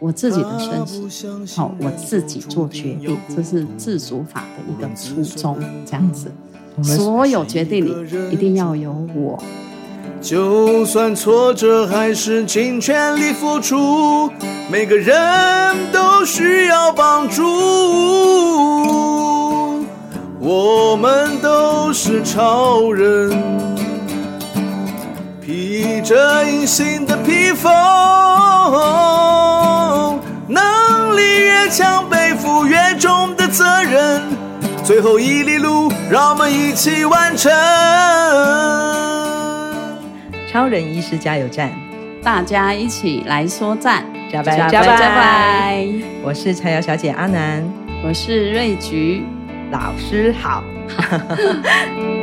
我自己的生死，好，我自己做决定，这是自主法的一个初衷，这样子。所有决定里一定要有我。就算挫折，还是尽全力付出。每个人都需要帮助，我们都是超人，披着隐形的披风，能力越强，背负越重的责任。最后一里路，让我们一起完成。超人医师加油站，大家一起来说赞，加拜加白加白！我是柴瑶小姐阿南，我是瑞菊老师好。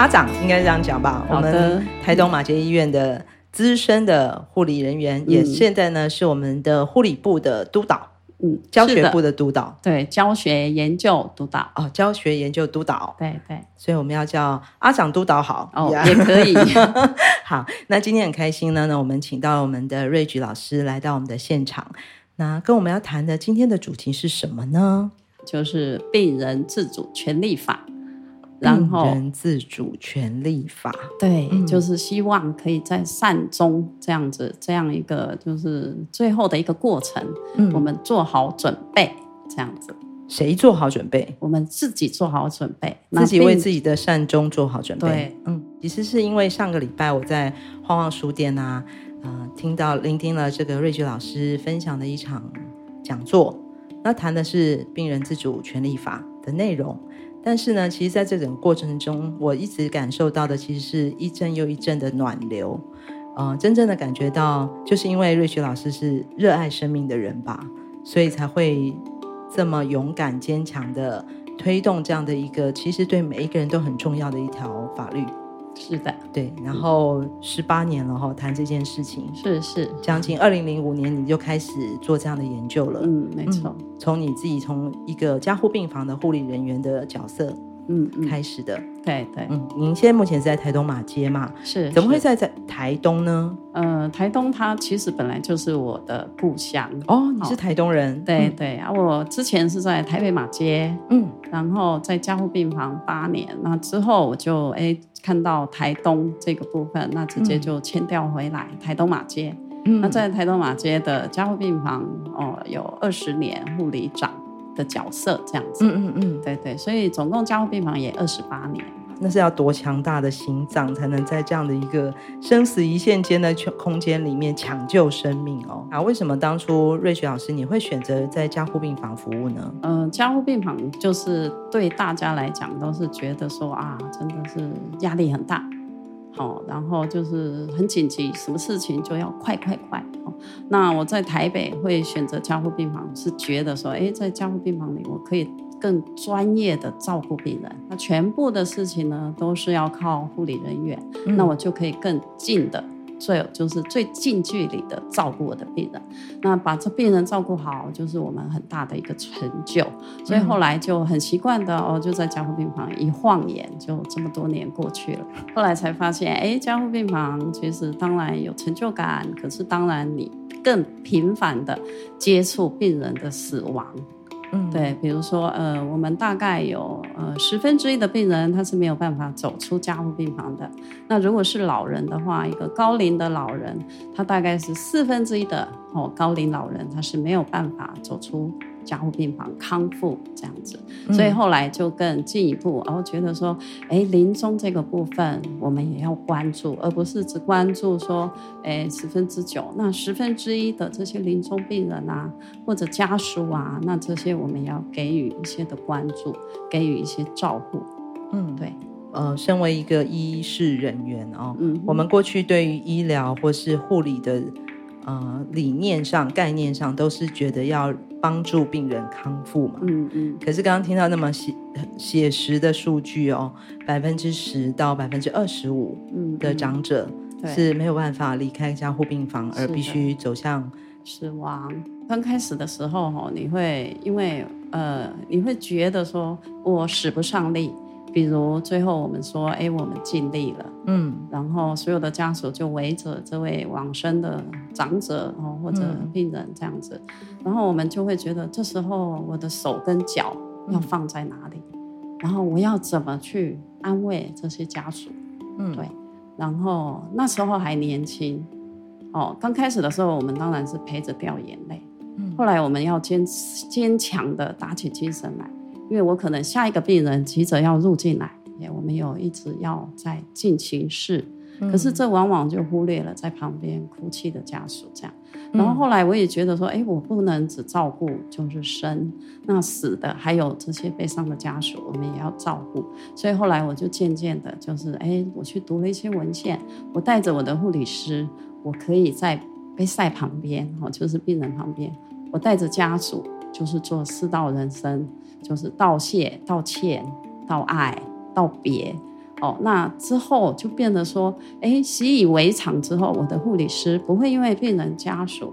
阿长应该是这样讲吧？我们台东马偕医院的资深的护理人员，嗯、也现在呢是我们的护理部的督导。嗯，教学部的督导，对，教学研究督导哦，教学研究督导，对对，所以我们要叫阿长督导好哦，也可以。好，那今天很开心呢，那我们请到我们的瑞菊老师来到我们的现场，那跟我们要谈的今天的主题是什么呢？就是病人自主权利法。然后，病人自主权利法，对，嗯、就是希望可以在善终这样子，这样一个就是最后的一个过程，嗯、我们做好准备，这样子。谁做好准备？我们自己做好准备，自己为自己的善终做好准备。对，嗯，其实是因为上个礼拜我在晃晃书店啊，呃，听到聆听了这个瑞菊老师分享的一场讲座，那谈的是病人自主权利法的内容。但是呢，其实在这种过程中，我一直感受到的，其实是一阵又一阵的暖流。呃，真正的感觉到，就是因为瑞雪老师是热爱生命的人吧，所以才会这么勇敢坚强的推动这样的一个，其实对每一个人都很重要的一条法律。是的，对，然后十八年了哈，谈这件事情。是是，将近二零零五年你就开始做这样的研究了，嗯，没错，嗯，从你自己从一个加护病房的护理人员的角色。嗯，开始的，对对，嗯，您现在目前是在台东马街嘛？是，怎么会在在台东呢？呃，台东它其实本来就是我的故乡。哦，你是台东人？对对啊，我之前是在台北马街，嗯，然后在加护病房八年，那之后我就哎看到台东这个部分，那直接就迁调回来台东马街，嗯，那在台东马街的加护病房哦，有二十年护理长。的角色这样子，嗯嗯嗯，对对，所以总共加护病房也二十八年，那是要多强大的心脏才能在这样的一个生死一线间的空间里面抢救生命哦？啊，为什么当初瑞雪老师你会选择在加护病房服务呢？嗯、呃，加护病房就是对大家来讲都是觉得说啊，真的是压力很大。好，然后就是很紧急，什么事情就要快快快。哦那我在台北会选择加护病房，是觉得说，哎，在加护病房里，我可以更专业的照顾病人。那全部的事情呢，都是要靠护理人员，嗯、那我就可以更近的。最有就是最近距离的照顾我的病人，那把这病人照顾好，就是我们很大的一个成就。所以后来就很习惯的哦，就在加护病房一晃眼就这么多年过去了。后来才发现，哎，加护病房其实当然有成就感，可是当然你更频繁的接触病人的死亡。嗯，对，比如说，呃，我们大概有呃十分之一的病人他是没有办法走出加护病房的。那如果是老人的话，一个高龄的老人，他大概是四分之一的哦高龄老人他是没有办法走出。加护病房康复这样子，所以后来就更进一步，然后觉得说，哎，临终这个部分我们也要关注，而不是只关注说，哎，十分之九，那十分之一的这些临终病人啊，或者家属啊，那这些我们要给予一些的关注，给予一些照顾。嗯，对，呃，身为一个医事人员哦，嗯，我们过去对于医疗或是护理的。呃，理念上、概念上都是觉得要帮助病人康复嘛。嗯嗯。嗯，可是刚刚听到那么写写实的数据哦，百分之十到百分之二十五的长者是没有办法离开加护病房，而必须走向死亡。刚开始的时候哈，你会因为呃，你会觉得说我使不上力，比如最后我们说，哎，我们尽力了，嗯，然后所有的家属就围着这位往生的长者哦，或者病人这样子，嗯、然后我们就会觉得，这时候我的手跟脚要放在哪里？嗯、然后我要怎么去安慰这些家属？嗯，对。然后那时候还年轻，哦，刚开始的时候我们当然是陪着掉眼泪，嗯，后来我们要坚坚强的打起精神来。因为我可能下一个病人急着要入进来，也我们有一直要在进行式，可是这往往就忽略了在旁边哭泣的家属这样。然后后来我也觉得说，哎，我不能只照顾就是生，那死的还有这些悲伤的家属，我们也要照顾。所以后来我就渐渐的，就是哎，我去读了一些文献，我带着我的护理师，我可以在杯赛旁边，哦，就是病人旁边，我带着家属，就是做四道人生。就是道谢、道歉、道爱、道别，哦，那之后就变得说，哎，习以为常之后，我的护理师不会因为病人家属，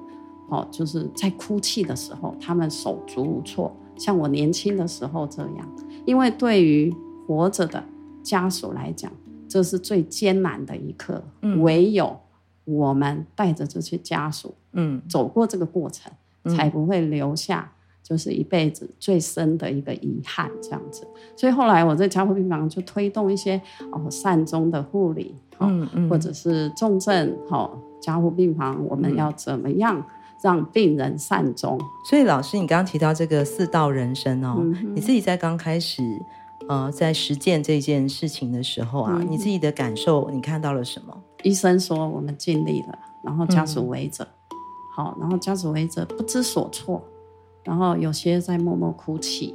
哦，就是在哭泣的时候，他们手足无措，像我年轻的时候这样，因为对于活着的家属来讲，这是最艰难的一刻，嗯，唯有我们带着这些家属，嗯，走过这个过程，嗯，才不会留下。就是一辈子最深的一个遗憾，这样子。所以后来我在加护病房就推动一些哦善终的护理，嗯嗯，或者是重症哦加护病房，我们要怎么样让病人善终？所以老师，你刚刚提到这个四道人生哦，嗯、你自己在刚开始呃在实践这件事情的时候啊，嗯、你自己的感受，你看到了什么？医生说我们尽力了，然后家属围着，嗯、好，然后家属围着不知所措。然后有些在默默哭泣，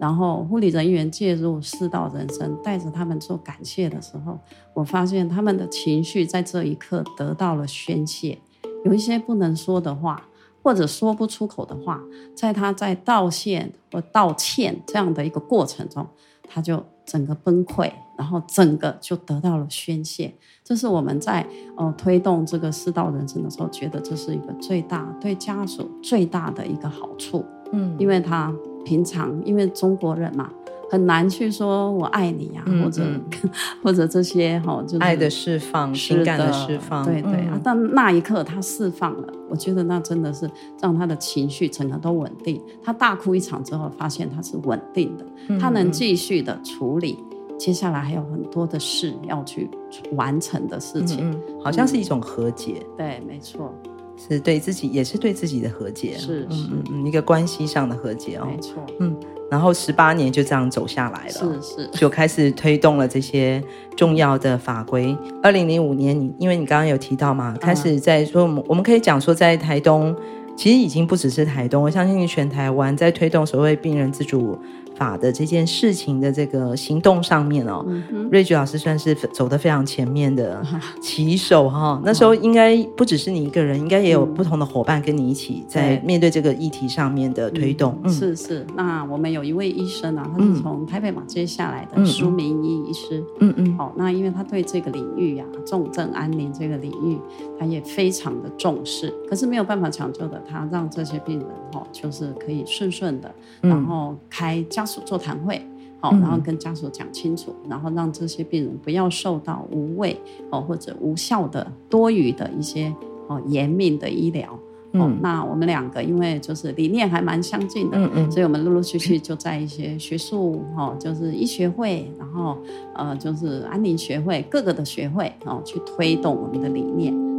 然后护理人员介入四道人生，带着他们做感谢的时候，我发现他们的情绪在这一刻得到了宣泄，有一些不能说的话，或者说不出口的话，在他在道歉或道歉这样的一个过程中，他就整个崩溃，然后整个就得到了宣泄。这是我们在呃推动这个世道人生的时候，觉得这是一个最大对家属最大的一个好处。嗯，因为他平常因为中国人嘛，很难去说我爱你啊，嗯、或者 或者这些哈，就是爱的释放、情感的释放。对对、嗯、啊，但那一刻他释放了，我觉得那真的是让他的情绪整个都稳定。他大哭一场之后，发现他是稳定的，嗯、他能继续的处理。接下来还有很多的事要去完成的事情，嗯嗯、好像是一种和解。嗯、对，没错，是对自己，也是对自己的和解。是，是嗯嗯，一个关系上的和解哦。没错，嗯，然后十八年就这样走下来了，是是，就开始推动了这些重要的法规。二零零五年，你因为你刚刚有提到嘛，开始在说，嗯、我们可以讲说，在台东，其实已经不只是台东，我相信全台湾在推动所谓病人自主法的这件事情的这个行动上面哦，嗯、瑞菊老师算是走得非常前面的 旗手哈、哦。那时候应该不只是你一个人，应该也有不同的伙伴跟你一起在面对这个议题上面的推动。嗯、是是，那我们有一位医生啊，他是从台北马街下来的苏明义医师。嗯嗯。好，那因为他对这个领域啊，重症安宁这个领域，他也非常的重视。可是没有办法抢救的他，让这些病人哈，就是可以顺顺的，然后开家属座谈会，好，然后跟家属讲清楚，然后让这些病人不要受到无谓哦或者无效的多余的一些哦严命的医疗。哦，那我们两个因为就是理念还蛮相近的，嗯嗯，所以我们陆陆续续就在一些学术哦，就是医学会，然后呃就是安宁学会各个的学会，哦去推动我们的理念。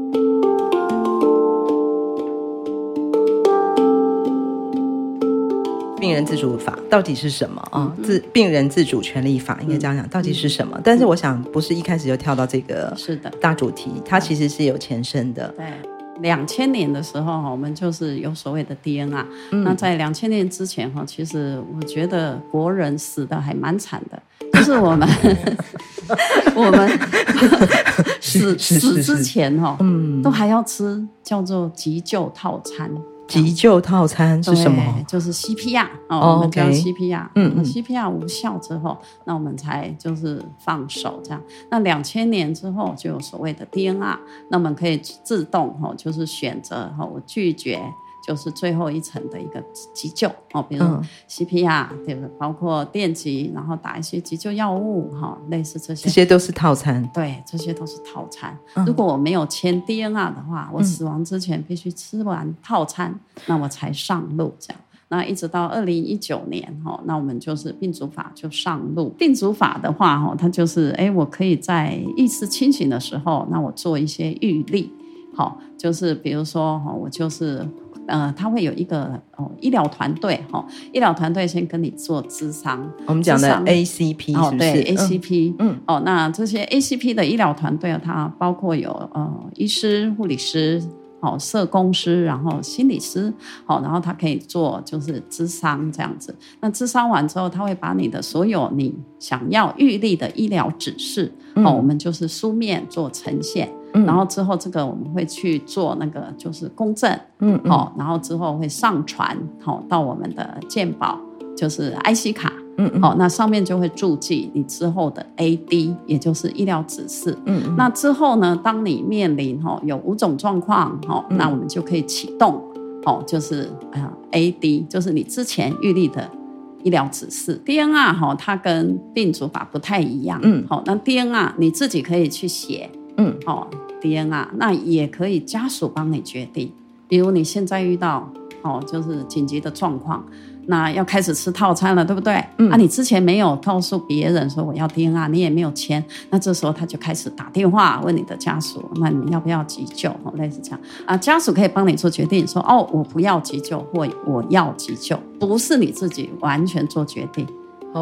病人自主法到底是什么啊？自病人自主权利法应该这样讲，到底是什么？但是我想不是一开始就跳到这个是的大主题，它其实是有前身的。对，两千年的时候哈，我们就是有所谓的 DNR。那在两千年之前哈，其实我觉得国人死的还蛮惨的，就是我们 我们 死死之前哈，嗯，都还要吃叫做急救套餐。急救套餐是什么？就是 CPR 哦，oh, 我们叫 CPR。嗯嗯，CPR 无效之后，那我们才就是放手这样。那两千年之后就有所谓的 DNR，那我们可以自动哈，就是选择哈，我拒绝就是最后一层的一个急救哦，比如 CPR，对不对？包括电击，然后打一些急救药物哈，类似这些，这些都是套餐。对，这些都是套餐。如果我没有签 DNR 的话，我死亡之前必须吃完套餐，那我才上路这样。那一直到二零一九年哈，那我们就是病主法就上路。病主法的话哈，它就是哎，我可以在意识清醒的时候，那我做一些预立，好，就是比如说哈，我就是呃，他会有一个哦医疗团队哈，医疗团队先跟你做咨商，我们讲的 ACP 是不是？对 ACP，嗯，哦，那这些 ACP 的医疗团队它包括有呃医师、护理师。好，社工师，然后心理师，好，然后他可以做就是咨商这样子。那咨商完之后，他会把你的所有你想要预立的医疗指示，哦、嗯，我们就是书面做呈现。嗯，然后之后这个我们会去做那个就是公证，嗯，好，然后之后会上传好到我们的健保，就是 IC 卡。嗯，好、哦，那上面就会注记你之后的 AD，也就是医疗指示。嗯，嗯，那之后呢，当你面临哈、哦、有五种状况哈、嗯，那我们就可以启动，哦，就是啊 AD，就是你之前预立的医疗指示。DNR 哈、哦，它跟病主法不太一样。嗯，好、哦，那 DNR 你自己可以去写。嗯，好、哦、DNR 那也可以家属帮你决定。比如你现在遇到哦，就是紧急的状况。那要开始吃套餐了，对不对？嗯、啊，你之前没有告诉别人说我要 DNA，你也没有签，那这时候他就开始打电话问你的家属，那你要不要急救？哦，类似这样啊，家属可以帮你做决定，说哦，我不要急救，或我要急救，不是你自己完全做决定。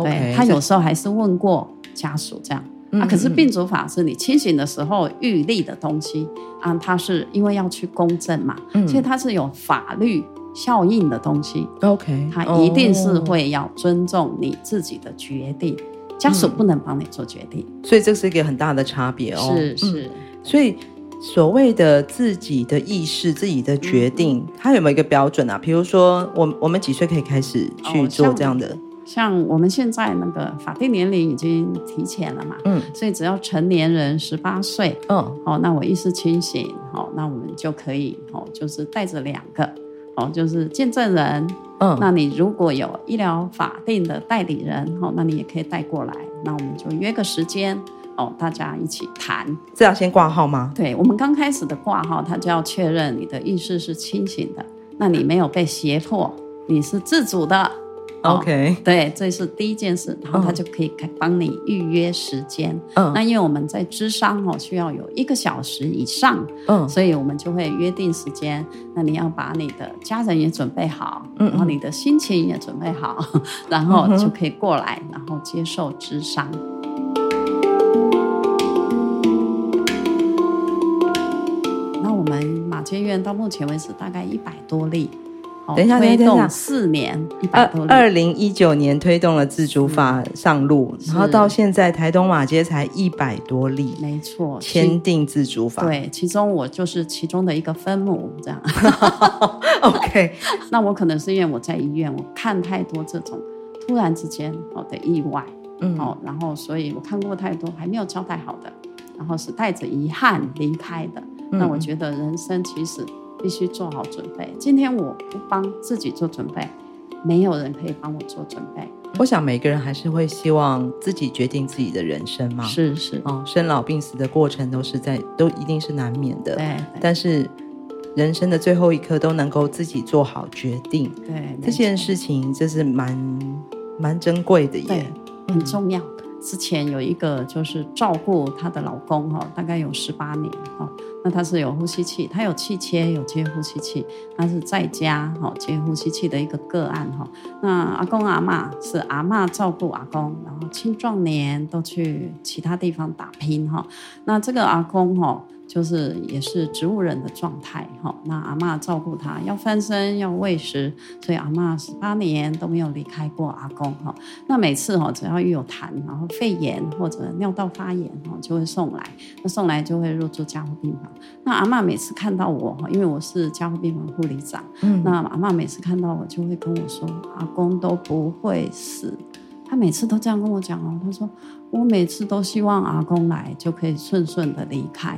对，他有时候还是问过家属这样、嗯、啊。可是病主法是你清醒的时候预立的东西啊，它是因为要去公证嘛，嗯、所以它是有法律。效应的东西，OK，它一定是会要尊重你自己的决定，哦、家属不能帮你做决定，所以这是一个很大的差别哦。是是、嗯，所以所谓的自己的意识、自己的决定，嗯、它有没有一个标准啊？比如说，我我们几岁可以开始去做这样的？哦、像，我们现在那个法定年龄已经提前了嘛，嗯，所以只要成年人十八岁，嗯，哦，那我意识清醒，好、哦，那我们就可以，哦，就是带着两个。哦，就是见证人，嗯，那你如果有医疗法定的代理人，哦，那你也可以带过来，那我们就约个时间，哦，大家一起谈。这要先挂号吗？对，我们刚开始的挂号，他就要确认你的意识是清醒的，那你没有被胁迫，你是自主的。OK，对，这是第一件事，然后他就可以帮你预约时间。嗯，那因为我们在智商哦，需要有一个小时以上，嗯，所以我们就会约定时间。那你要把你的家人也准备好，嗯，然后你的心情也准备好，然后就可以过来，然后接受智商。那我们马偕院到目前为止大概一百多例。等一下，推动四年，一百多例。二零一九年推动了自主法上路，然后到现在台东马街才一百多例，没错，签订自主法。对，其中我就是其中的一个分母，这样。OK，那我可能是因为我在医院，我看太多这种突然之间哦的意外，嗯，哦，然后所以我看过太多还没有交代好的，然后是带着遗憾离开的。嗯、那我觉得人生其实。必须做好准备。今天我不帮自己做准备，没有人可以帮我做准备。我想每个人还是会希望自己决定自己的人生嘛。是是哦，生老病死的过程都是在，都一定是难免的。对，对。但是人生的最后一刻都能够自己做好决定，对这件事情，就是蛮蛮珍贵的耶，很重要。之前有一个就是照顾她的老公哈，大概有十八年哈。那他是有呼吸器，他有气切，有接呼吸器，他是在家哈接呼吸器的一个个案哈。那阿公阿嬷是阿嬷照顾阿公，然后青壮年都去其他地方打拼哈。那这个阿公哈。就是也是植物人的状态哈，那阿嬷照顾他，要翻身，要喂食，所以阿嬷十八年都没有离开过阿公哈。那每次哈，只要一有痰，然后肺炎或者尿道发炎哈，就会送来，那送来就会入住加护病房。那阿嬷每次看到我哈，因为我是加护病房护理长，嗯，那阿嬷每次看到我就会跟我说，阿公都不会死。他每次都这样跟我讲哦，他说我每次都希望阿公来就可以顺顺的离开。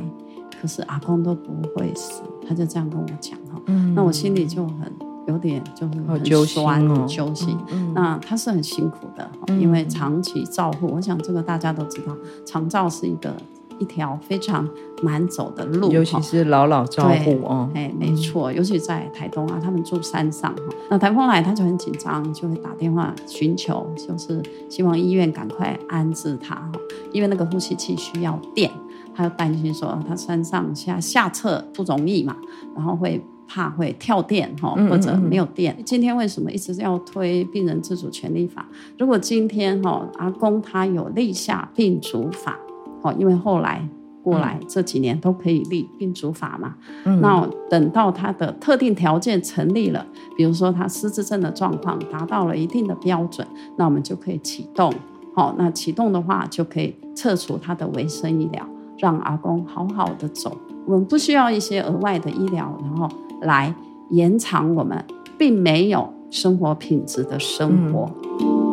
可是阿公都不会死，他就这样跟我讲哈。嗯，那我心里就很有点就是很酸，很揪心。那他是很辛苦的，因为长期照护，我想这个大家都知道，长照是一个。一条非常难走的路，尤其是老老照护哦。哎，没错，尤其在台东啊，他们住山上哈。那台风来，他就很紧张，就会打电话寻求，就是希望医院赶快安置他哈，因为那个呼吸器需要电，他又担心说他身上下下侧不容易嘛，然后会怕会跳电哈，或者没有电。嗯嗯嗯。今天为什么一直要推病人自主权利法？如果今天哈阿公他有立下病主法。哦，因为后来过来这几年都可以立病主法嘛，嗯，那等到他的特定条件成立了，比如说他失智症的状况达到了一定的标准，那我们就可以启动。好，那启动的话就可以撤除他的维生医疗，让阿公好好的走。我们不需要一些额外的医疗，然后来延长我们并没有生活品质的生活。嗯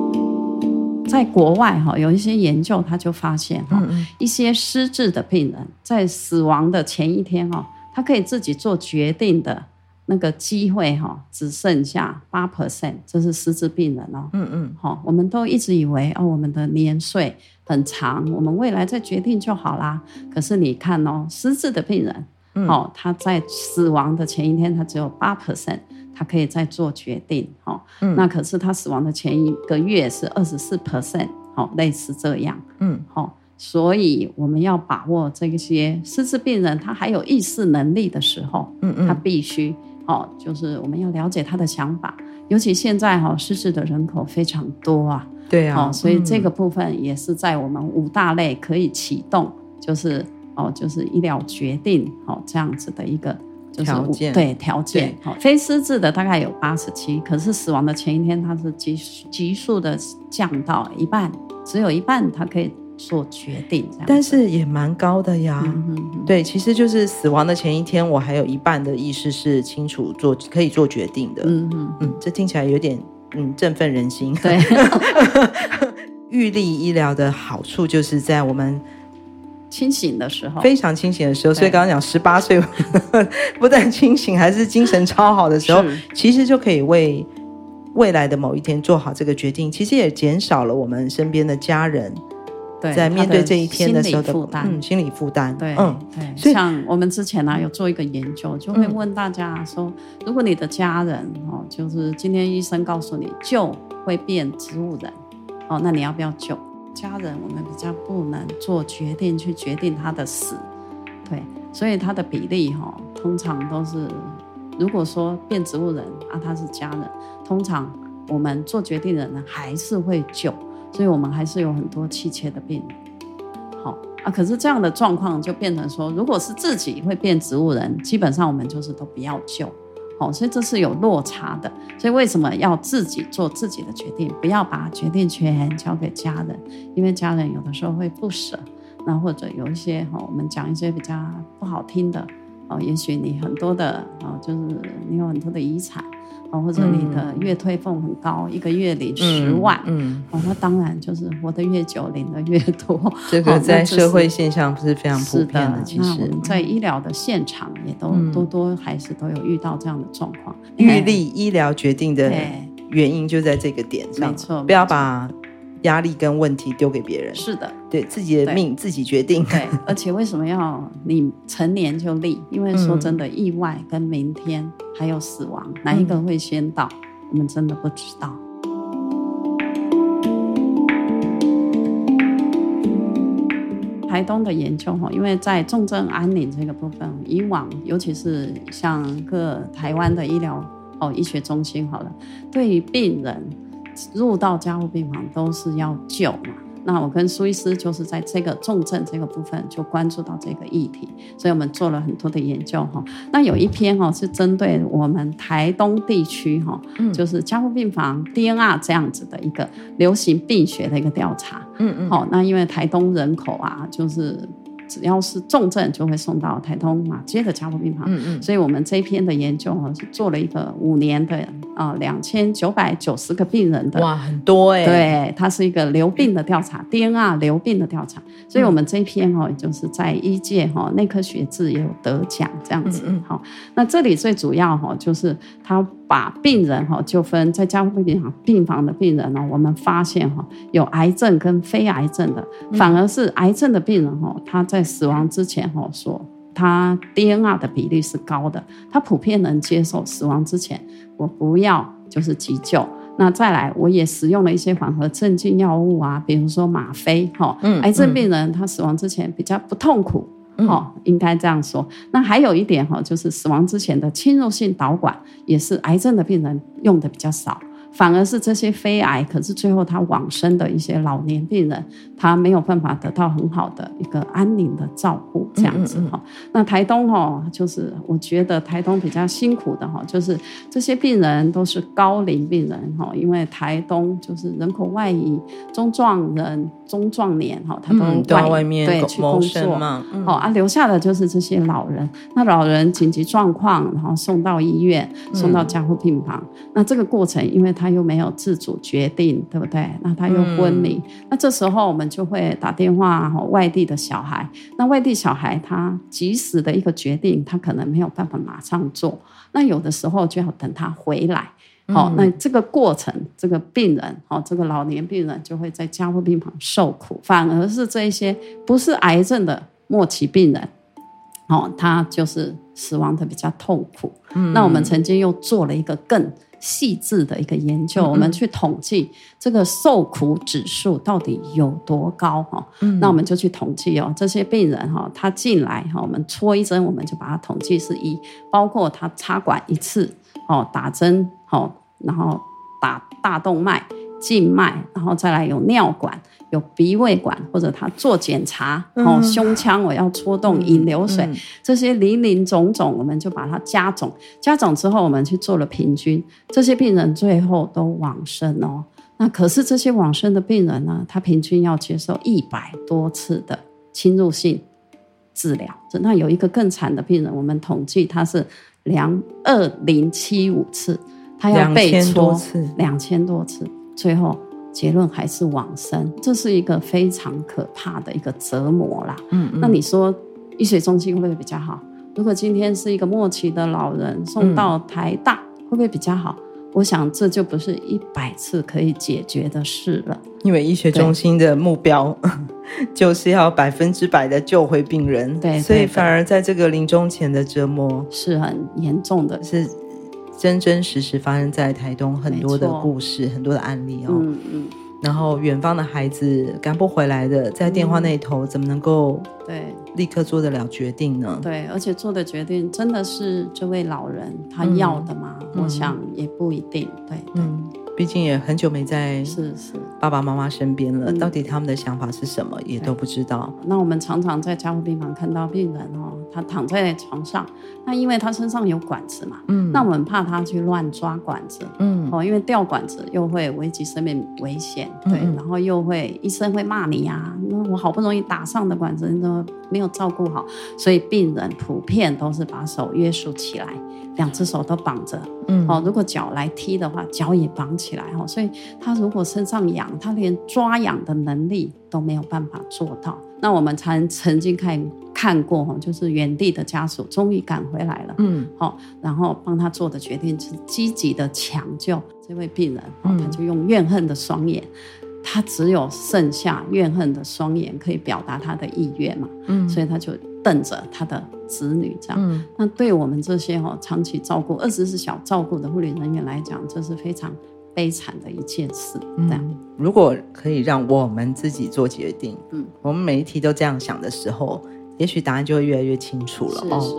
在国外哈，有一些研究，他就发现哈，一些失智的病人在死亡的前一天哈，他可以自己做决定的那个机会哈，只剩下八 percent，这是失智病人哦。嗯嗯，好，我们都一直以为哦，我们的年岁很长，我们未来再决定就好啦。可是你看哦，失智的病人，哦，他在死亡的前一天，他只有八 percent。他可以再做决定，哦，嗯，那可是他死亡的前一个月是二十四 percent，哦，类似这样，嗯，好，所以我们要把握这些失智病人他还有意识能力的时候，嗯嗯，他必须，哦，就是我们要了解他的想法，尤其现在哈失智的人口非常多啊，对啊，所以这个部分也是在我们五大类可以启动，就是哦，就是医疗决定，哦，这样子的一个。条件。对条件，非失智的大概有八十七，可是死亡的前一天，它是急急速的降到一半，只有一半它可以做决定，但是也蛮高的呀。嗯嗯对，其实就是死亡的前一天，我还有一半的意识是清楚做可以做决定的。嗯嗯嗯，这听起来有点嗯振奋人心。对，预立医疗的好处就是在我们。清醒的时候，非常清醒的时候，所以刚刚讲十八岁 不但清醒，还是精神超好的时候，其实就可以为未来的某一天做好这个决定。其实也减少了我们身边的家人在面对这一天的时候的负担，嗯，心理负担。对，嗯，对。所以像我们之前呢、啊、有做一个研究，就会问大家说，如果你的家人哦，就是今天医生告诉你救会变植物人哦，那你要不要救？家人，我们比较不能做决定去决定他的死，对，所以他的比例哈，通常都是，如果说变植物人啊，他是家人，通常我们做决定的人呢还是会救，所以我们还是有很多气切的病人，好啊，可是这样的状况就变成说，如果是自己会变植物人，基本上我们就是都不要救。好，所以这是有落差的。所以为什么要自己做自己的决定，不要把决定权交给家人？因为家人有的时候会不舍，那或者有一些哈，我们讲一些比较不好听的哦，也许你很多的哦，就是你有很多的遗产。或者你的月退俸很高，嗯、一个月领十万，嗯，哦，那当然就是活得越久领的越多。这个在社会现象不是非常普遍的，的其实在医疗的现场也都多多还是都有遇到这样的状况。预立医疗决定的原因就在这个点上，没错，不要把。压力跟问题丢给别人，是的，对自己的命自己决定。对，而且为什么要你成年就立？因为说真的，意外跟明天还有死亡，嗯、哪一个会先到？我们真的不知道。台东的研究哈，因为在重症安宁这个部分，以往尤其是像各台湾的医疗哦医学中心好了，对于病人。入到加护病房都是要救嘛，那我跟苏医师就是在这个重症这个部分就关注到这个议题，所以我们做了很多的研究哈。那有一篇哈是针对我们台东地区哈，就是加护病房 DNR 这样子的一个流行病学的一个调查。嗯嗯。好，那因为台东人口啊，就是。只要是重症，就会送到台东马偕的加护病房。嗯嗯，所以我们这一篇的研究是做了一个五年的啊两千九百九十个病人的，哇，很多哎。对，它是一个流病的调查，D N R 流病的调查。所以，我们这一篇哈，就是在医界哈内科学志也有得奖这样子。好，那这里最主要哈，就是他把病人哈就分在加护病房病房的病人呢，我们发现哈有癌症跟非癌症的，反而是癌症的病人哈，他在死亡之前哈说他 DNR 的比例是高的，他普遍能接受死亡之前我不要就是急救。那再来，我也使用了一些缓和镇静药物啊，比如说吗啡，哈，癌症病人他死亡之前比较不痛苦，哦、应该这样说。那还有一点哈，就是死亡之前的侵入性导管也是癌症的病人用的比较少。反而是这些肺癌，可是最后他往生的一些老年病人，他没有办法得到很好的一个安宁的照顾，这样子哈。那台东哈，就是我觉得台东比较辛苦的哈，就是这些病人都是高龄病人哈，因为台东就是人口外移，中壮人、中壮年哈，他都外、嗯、外面对去工作嘛，好、嗯、啊，留下的就是这些老人。那老人紧急状况，然后送到医院，送到加护病房。嗯、那这个过程，因为他又没有自主决定，对不对？那他又昏迷，嗯、那这时候我们就会打电话，外地的小孩，那外地小孩他及时的一个决定，他可能没有办法马上做，那有的时候就要等他回来，好、嗯，那这个过程，这个病人，哦，这个老年病人就会在加护病房受苦，反而是这一些不是癌症的末期病人，哦，他就是死亡的比较痛苦。嗯，那我们曾经又做了一个更。细致的一个研究，我们去统计这个受苦指数到底有多高哈？嗯、那我们就去统计哦，这些病人哈，他进来哈，我们戳一针，我们就把它统计是一，包括他插管一次哦，打针哦，然后打大动脉、静脉，然后再来有尿管。有鼻胃管，或者他做检查，哦，嗯、胸腔我要戳动引流水，这些林林总总，我们就把它加总，加总之后，我们去做了平均，这些病人最后都往生哦。那可是这些往生的病人呢，他平均要接受一百多次的侵入性治疗。那有一个更惨的病人，我们统计他是两二零七五次，他要被戳两千多次，最后。结论还是往生，这是一个非常可怕的一个折磨啦。嗯，嗯，那你说医学中心会不会比较好？如果今天是一个末期的老人送到台大，嗯、会不会比较好？我想这就不是一百次可以解决的事了。因为医学中心的目标 就是要百分之百的救回病人，对，对，对，所以反而在这个临终前的折磨是很严重的，是。真真实实发生在台东很多的故事，很多的案例哦。嗯嗯。然后远方的孩子赶不回来的，在电话那头怎么能够对立刻做得了决定呢？对，而且做的决定真的是这位老人他要的吗？嗯、我想也不一定。对对。嗯毕竟也很久没在是是。爸爸妈妈身边了，到底他们的想法是什么，也都不知道。那我们常常在加护病房看到病人哦，他躺在床上，那因为他身上有管子嘛，嗯，那我们怕他去乱抓管子，嗯，哦，因为掉管子又会危及生命危险，对，然后又会医生会骂你呀，那我好不容易打上的管子你都没有照顾好，所以病人普遍都是把手约束起来。两只手都绑着，嗯，哦，如果脚来踢的话，脚也绑起来，哈，所以他如果身上痒，他连抓痒的能力都没有办法做到。那我们才曾经看看过，哈，就是远地的家属终于赶回来了，嗯，好，然后帮他做的决定是积极的抢救这位病人，哦，他就用怨恨的双眼。他只有剩下怨恨的双眼可以表达他的意愿嘛，嗯，所以他就瞪着他的子女这样。嗯，那对我们这些哈长期照顾、二十四小时照顾的护理人员来讲，这是非常悲惨的一件事。这样，嗯，如果可以让我们自己做决定，嗯，我们每一题都这样想的时候，也许答案就会越来越清楚了。是是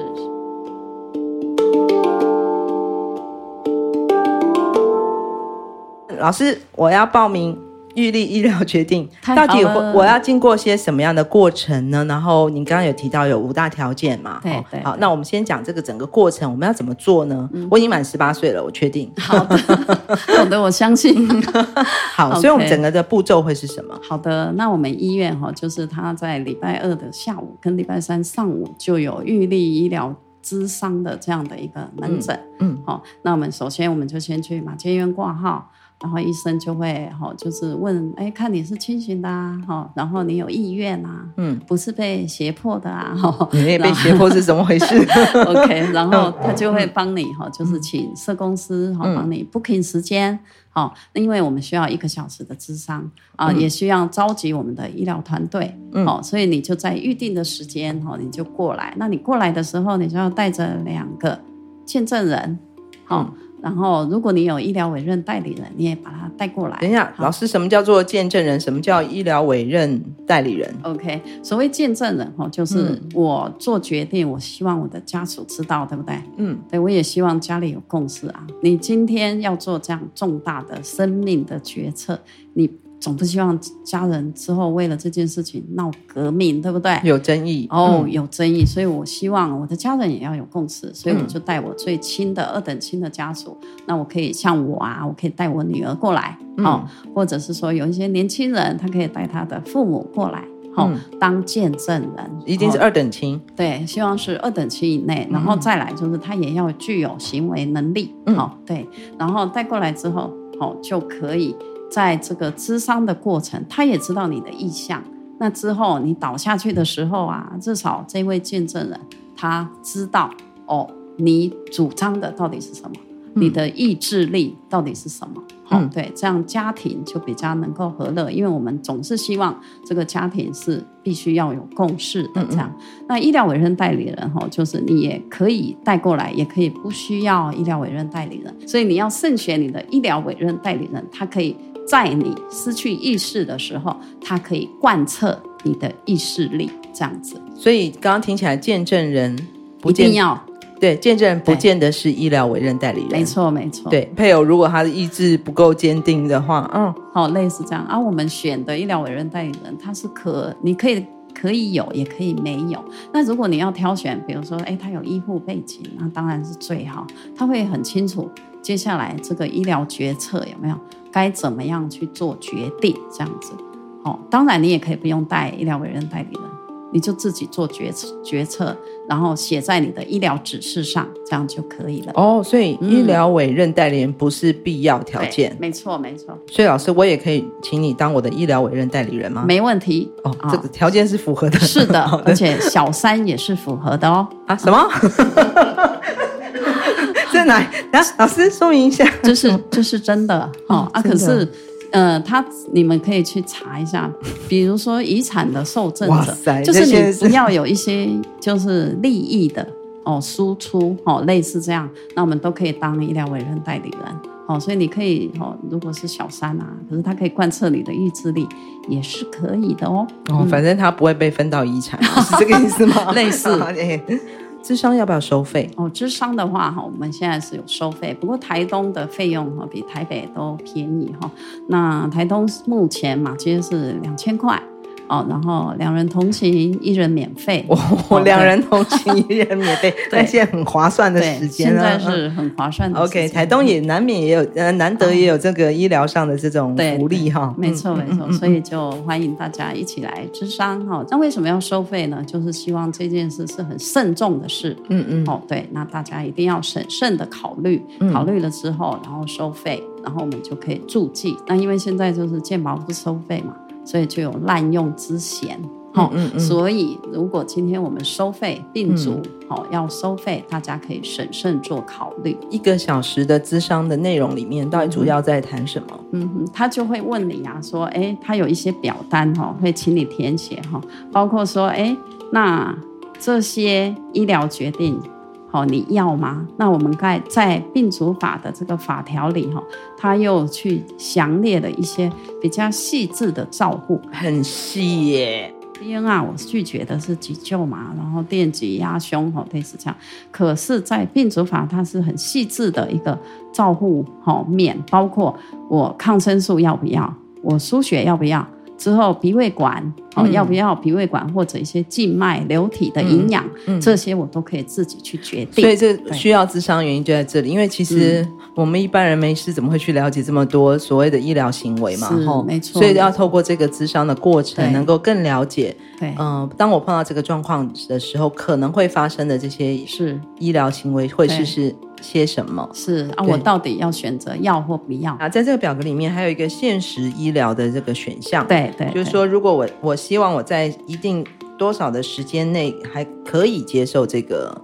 是。老师，我要报名。预立医疗决定到底我要经过些什么样的过程呢？然后您刚刚有提到有五大条件嘛？对对，对。好，那我们先讲这个整个过程，我们要怎么做呢？嗯、我已经满十八岁了，我确定。好的，好的，我相信。好，所以我们整个的步骤会是什么？好的，那我们医院哈，就是他在礼拜二的下午跟礼拜三上午就有预立医疗咨商的这样的一个门诊。嗯，好、哦，那我们首先我们就先去马偕医院挂号。然后医生就会哈，就是问，哎，看你是清醒的啊，哈，然后你有意愿啊，嗯，不是被胁迫的啊，哈，你也被胁迫是怎么回事？OK，然后他就会帮你哈，就是请社公司哈帮你 booking 时间，好，因为我们需要一个小时的智商啊，也需要召集我们的医疗团队，好，所以你就在预定的时间哈，你就过来。那你过来的时候，你就要带着两个见证人，好。然后，如果你有医疗委任代理人，你也把他带过来。等一下，老师，什么叫做见证人？什么叫医疗委任代理人？OK，所谓见证人哈，就是我做决定，我希望我的家属知道，对不对？嗯，对，我也希望家里有共识啊。你今天要做这样重大的生命的决策，你。总不希望家人之后为了这件事情闹革命，对不对？有争议。哦，有争议，所以我希望我的家人也要有共识，所以我就带我最亲的二等亲的家属。那我可以像我啊，我可以带我女儿过来，哦，或者是说有一些年轻人，他可以带他的父母过来，哦，当见证人，一定是二等亲，对，希望是二等亲以内，然后再来就是他也要具有行为能力，好，对，然后带过来之后，好就可以。在这个咨商的过程，他也知道你的意向。那之后你倒下去的时候啊，至少这位见证人他知道哦，你主张的到底是什么，嗯、你的意志力到底是什么。好、嗯哦，对，这样家庭就比较能够和乐，因为我们总是希望这个家庭是必须要有共识的。这样，那医疗委任代理人哈，就是你也可以带过来，也可以不需要医疗委任代理人。所以你要慎选你的医疗委任代理人，他可以。在你失去意识的时候，它可以贯彻你的意识力，这样子。所以刚刚听起来，见证人不一定要对见证人不见得是医疗委任代理人。没错，没错。对配偶，如果他的意志不够坚定的话，嗯，好，类似这样。而、啊、我们选的医疗委任代理人，他是可你可以可以有，也可以没有。那如果你要挑选，比如说，哎，他有医护背景，那当然是最好。他会很清楚接下来这个医疗决策有没有。该怎么样去做决定？这样子，哦，当然你也可以不用带医疗委任代理人，你就自己做决决策，然后写在你的医疗指示上，这样就可以了。哦，所以医疗委任代理人不是必要条件。嗯、没错，没错。所以老师，我也可以请你当我的医疗委任代理人吗？没问题。哦，这个条件是符合的。是 的，而且小三也是符合的哦。啊？什么？在哪？来，老师说明一下，这是这是真的哦啊！可是，呃，他你们可以去查一下，比如说遗产的受赠者，就是你不要有一些就是利益的哦输出哦，类似这样，那我们都可以当医疗委任代理人哦。所以你可以哦，如果是小三啊，可是他可以贯彻你的意志力，也是可以的哦。哦，反正他不会被分到遗产，是这个意思吗？类似。咨商要不要收费？哦，咨商的话哈，我们现在是有收费，不过台东的费用哈比台北都便宜哈。那台东目前嘛，其实是两千块。哦，然后两人同行一人免费，哦两人同行一人免费，那，现在很划算的时间了，现在是很划算的。OK，台东也难免也有，呃，难得也有这个医疗上的这种福利哈。没错没错，所以就欢迎大家一起来咨商哈。那为什么要收费呢？就是希望这件事是很慎重的事，嗯嗯，哦对，那大家一定要审慎的考虑，考虑了之后，然后收费，然后我们就可以注记。那因为现在就是健保不收费嘛。所以就有滥用之嫌，嗯嗯嗯，所以如果今天我们收费，病足好要收费，大家可以审慎做考虑。一个小时的咨商的内容里面，到底主要在谈什么？嗯哼，他就会问你啊，说，哎，他有一些表单哈，会请你填写哈，包括说，哎，那这些医疗决定。好，你要吗？那我们在在病主法的这个法条里，哈，他又去详列了一些比较细致的照护，很细耶。DNR 我拒绝的是急救嘛，然后电击压胸，哈，类似这样。可是，在病主法，它是很细致的一个照护，哈，面包括我抗生素要不要，我输血要不要。之后鼻胃管哦，要不要鼻胃管或者一些静脉流体的营养，嗯嗯、这些我都可以自己去决定。所以这需要智商原因就在这里，因为其实我们一般人没事怎么会去了解这么多所谓的医疗行为嘛？是，没错。所以要透过这个咨商的过程，能够更了解对，嗯、呃，当我碰到这个状况的时候，可能会发生的这些是。医疗行为会是是些什么？是啊，我到底要选择要或不要啊？在这个表格里面还有一个现实医疗的这个选项，对对，就是说，如果我我希望我在一定多少的时间内还可以接受这个。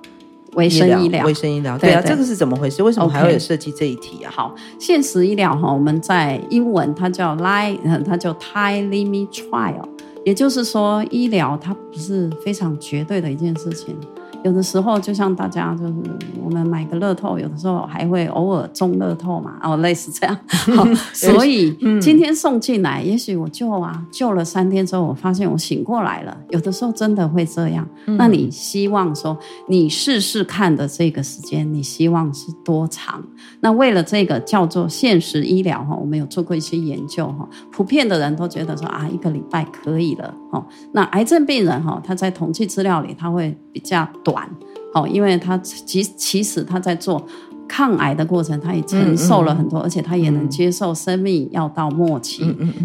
卫生医疗，卫生医疗，对啊，对对，这个是怎么回事？为什么还会有设计这一题啊？Okay. 好，现实医疗哈，我们在英文它叫 lie，它叫 time limit trial，也就是说，医疗它不是非常绝对的一件事情。有的时候，就像大家就是我们买个乐透，有的时候还会偶尔中乐透嘛，哦，类似这样。好，所以今天送进来，也许我救啊救了三天之后，我发现我醒过来了。有的时候真的会这样。那你希望说你试试看的这个时间，你希望是多长？那为了这个叫做现实医疗哈，我们有做过一些研究哈，普遍的人都觉得说啊，一个礼拜可以了。哈，那癌症病人哈，他在统计资料里他会比较短，哦，因为他其其实他在做抗癌的过程，他也承受了很多，嗯嗯、而且他也能接受生命要到末期，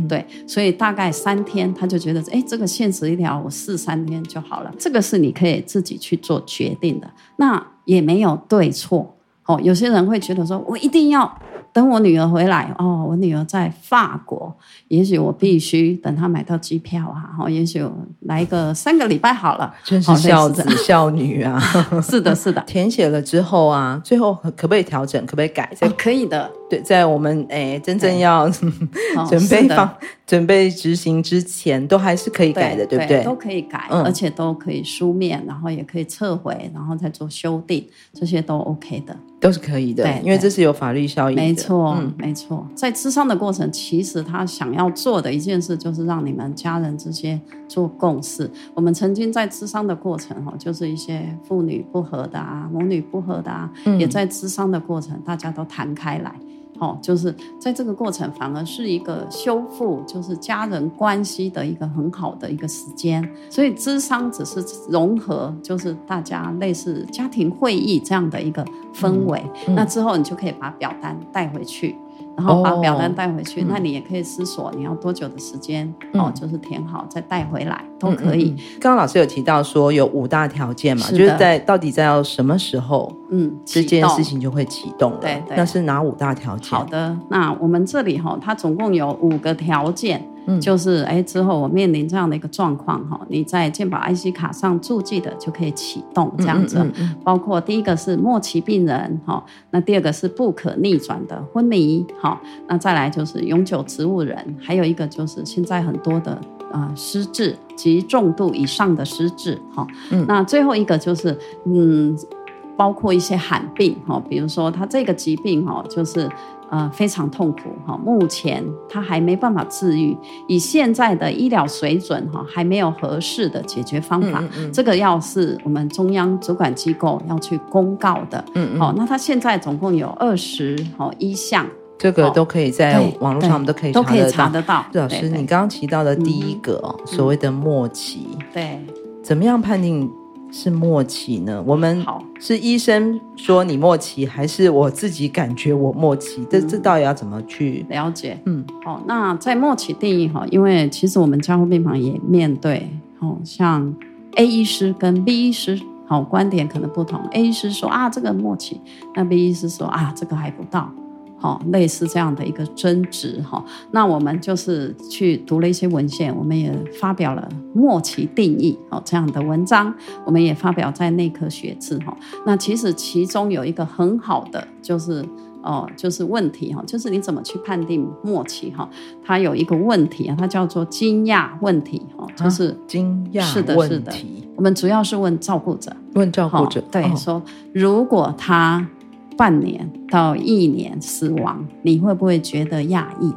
对，所以大概三天他就觉得，哎，这个现实一条我试三天就好了，这个是你可以自己去做决定的，那也没有对错，哦，有些人会觉得说我一定要。等我女儿回来哦，我女儿在法国，也许我必须等她买到机票啊，哦，也许来个三个礼拜好了，真是孝子孝女啊！是的，是的，填写了之后啊，最后可不可以调整？可不可以改？哦，可以的。对，在我们诶真正要 准备放、哦、准备执行之前，都还是可以改的，对，对不对，对？都可以改，嗯、而且都可以书面，然后也可以撤回，然后再做修订，这些都 OK 的，都是可以的。对，因为这是有法律效应的。没错，嗯、没错。在咨商的过程，其实他想要做的一件事，就是让你们家人之间做共识。我们曾经在咨商的过程，哈，就是一些父女不和的啊，母女不和的啊，嗯、也在咨商的过程，大家都谈开来。哦，就是在这个过程，反而是一个修复，就是家人关系的一个很好的一个时间。所以，咨商只是融合，就是大家类似家庭会议这样的一个氛围。嗯嗯、那之后，你就可以把表单带回去。然后把表单带回去，哦、那你也可以思索你要多久的时间，嗯、哦，就是填好再带回来都可以。刚刚老师有提到说有五大条件嘛，是就是在到底在要什么时候，嗯，这件事情就会启动了。对对，那是哪五大条件？好的，那我们这里哈、哦，它总共有五个条件。嗯，就是哎，之后我面临这样的一个状况哈，你在健保 IC 卡上注记的就可以启动这样子。嗯嗯嗯、包括第一个是末期病人哈，那第二个是不可逆转的昏迷哈，那再来就是永久植物人，还有一个就是现在很多的啊、呃、失智及重度以上的失智哈。嗯，那最后一个就是嗯，包括一些罕病哈，比如说他这个疾病哈，就是。呃，非常痛苦哈，目前他还没办法治愈，以现在的医疗水准哈，还没有合适的解决方法。嗯嗯、这个要是我们中央主管机构要去公告的。嗯嗯。好、哦，那他现在总共有二十哦一项，这个都可以在网络上，我们都可以都可以查得到。老师，你刚刚提到的第一个、所谓的末期，对，怎么样判定？是默契呢？我们是医生说你默契，还是我自己感觉我默契？这、嗯、这到底要怎么去了解？嗯，好，那在默契定义哈，因为其实我们加护病房也面对，哦，像 A 医师跟 B 医师，好，观点可能不同。A 医师说啊，这个默契，那 B 医师说啊，这个还不到。好，类似这样的一个争执哈，那我们就是去读了一些文献，我们也发表了末期定义哦这样的文章，我们也发表在内科学志哈。那其实其中有一个很好的就是哦，就是问题哈，就是你怎么去判定末期哈？它有一个问题啊，它叫做惊讶问题哈，就是惊讶是的，是的。我们主要是问照顾者，问照顾者，对，哦、说如果他。半年到一年死亡，你会不会觉得讶异？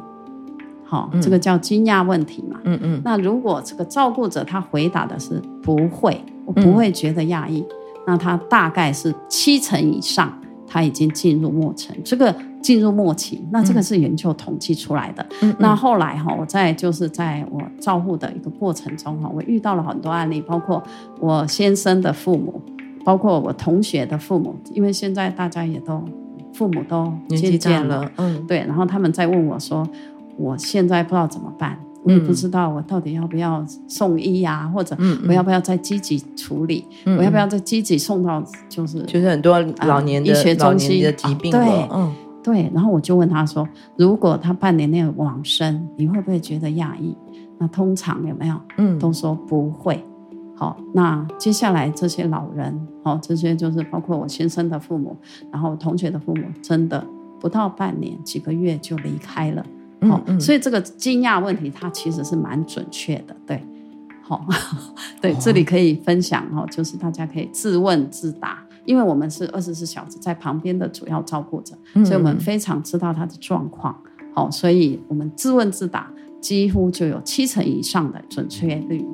好，这个叫惊讶问题嘛。嗯嗯。那如果这个照顾者他回答的是不会，我不会觉得讶异，那他大概是七成以上，他已经进入末程，这个进入末期，那这个是研究统计出来的。嗯。那后来哈，我在就是在我照顾的一个过程中哈，我遇到了很多案例，包括我先生的父母。包括我同学的父母，因为现在大家也都父母都渐渐了，嗯，对，然后他们在问我说：“我现在不知道怎么办，我也不知道我到底要不要送医啊，或者我要不要再积极处理，我要不要再积极送到就是就是很多老年的、医学中心的疾病。对，嗯，对。然后我就问他说，如果他半年内往生，你会不会觉得讶异？那通常有没有？嗯，都说不会。好，那接下来这些老人，好，这些就是包括我先生的父母，然后同学的父母，真的不到半年、几个月就离开了。好、嗯嗯，所以这个惊讶问题，它其实是蛮准确的。对，好，对，这里可以分享哈，就是大家可以自问自答，因为我们是二十四小时在旁边的主要照顾者，所以我们非常知道他的状况。好，所以我们自问自答，几乎就有七成以上的准确率。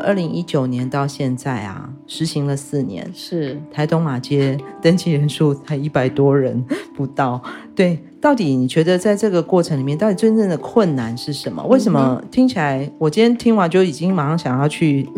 二零一九年到现在啊，实行了四年，是台东马街登记人数才一百多人不到。对，到底你觉得在这个过程里面，到底真正的困难是什么？为什么听起来，我今天听完就已经马上想要去。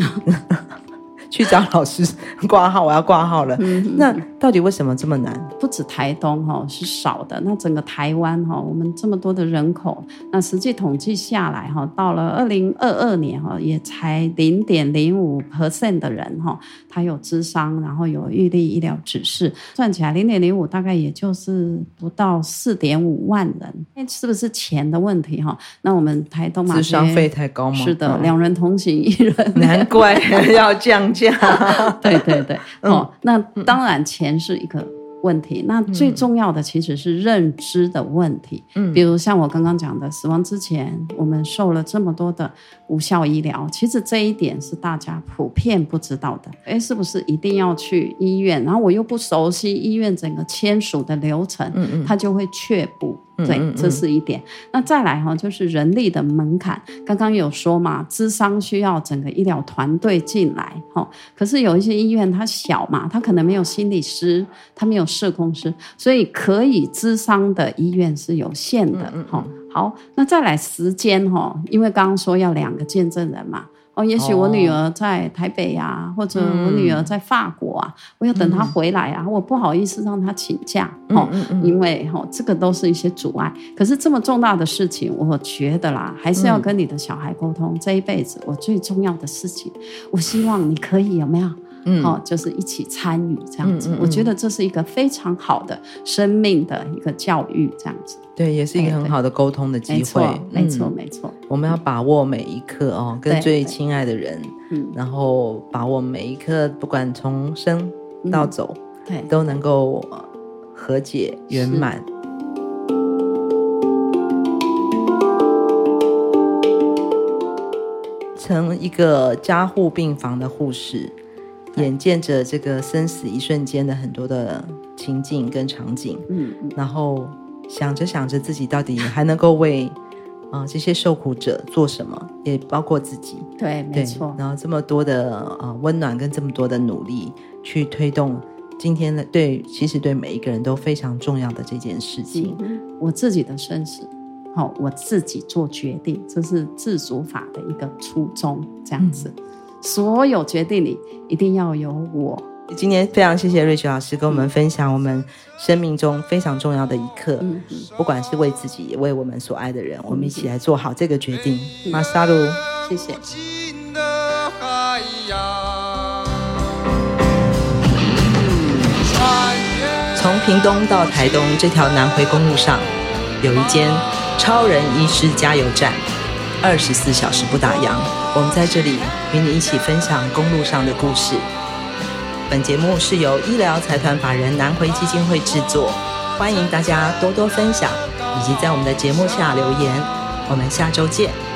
去找老师挂号，我要挂号了。嗯。那到底为什么这么难？不止台东哈是少的，那整个台湾哈，我们这么多的人口，那实际统计下来哈，到了二零二二年哈，也才零点零五 percent 的人哈，他有智商，然后有预立医疗指示，算起来零点零五大概也就是不到四点五万人。那是不是钱的问题哈？那我们台东嘛，智商费太高吗？是的，两人同行一人，难怪要降价。对对对，哦，那当然钱是一个问题，那最重要的其实是认知的问题。嗯，比如像我刚刚讲的，死亡之前我们受了这么多的无效医疗，其实这一点是大家普遍不知道的。哎，是不是一定要去医院？然后我又不熟悉医院整个签署的流程，嗯嗯，他就会却步。对，这是一点。那再来哈，就是人力的门槛。刚刚有说嘛，咨商需要整个医疗团队进来哈。可是有一些医院它小嘛，它可能没有心理师，它没有社工师，所以可以咨商的医院是有限的哈。好，那再来时间哈，因为刚刚说要两个见证人嘛。哦，也许我女儿在台北呀、或者我女儿在法国啊，嗯、我要等她回来啊，我不好意思让她请假哦、因为哈、哦，这个都是一些阻碍。可是这么重大的事情，我觉得啦，还是要跟你的小孩沟通。嗯、这一辈子我最重要的事情，我希望你可以有没有？嗯，好，就是一起参与这样子，嗯嗯嗯，我觉得这是一个非常好的生命的一个教育，这样子。对，也是一个很好的沟通的机会。没错，没错，我们要把握每一刻哦，跟最亲爱的人，嗯，然后把握每一刻，不管从生到走，对，都能够和解圆满。成一个加护病房的护士。眼见着这个生死一瞬间的很多的情景跟场景，嗯，然后想着想着自己到底还能够为啊、呃、这些受苦者做什么，也包括自己，对，没错。然后这么多的啊、呃、温暖跟这么多的努力去推动今天的对，其实对每一个人都非常重要的这件事情。嗯、我自己的生死，好、哦，我自己做决定，这是自主法的一个初衷，这样子。嗯所有决定里一定要有我。今天非常谢谢瑞雪老师跟我们分享我们生命中非常重要的一刻，不管是为自己，也为我们所爱的人，嗯、我们一起来做好这个决定。马、嗯、萨鲁，谢谢。从屏东到台东这条南回公路上，有一间超人医师加油站。二十四小时不打烊，我们在这里与你一起分享公路上的故事。本节目是由医疗财团法人南回基金会制作，欢迎大家多多分享，以及在我们的节目下留言。我们下周见。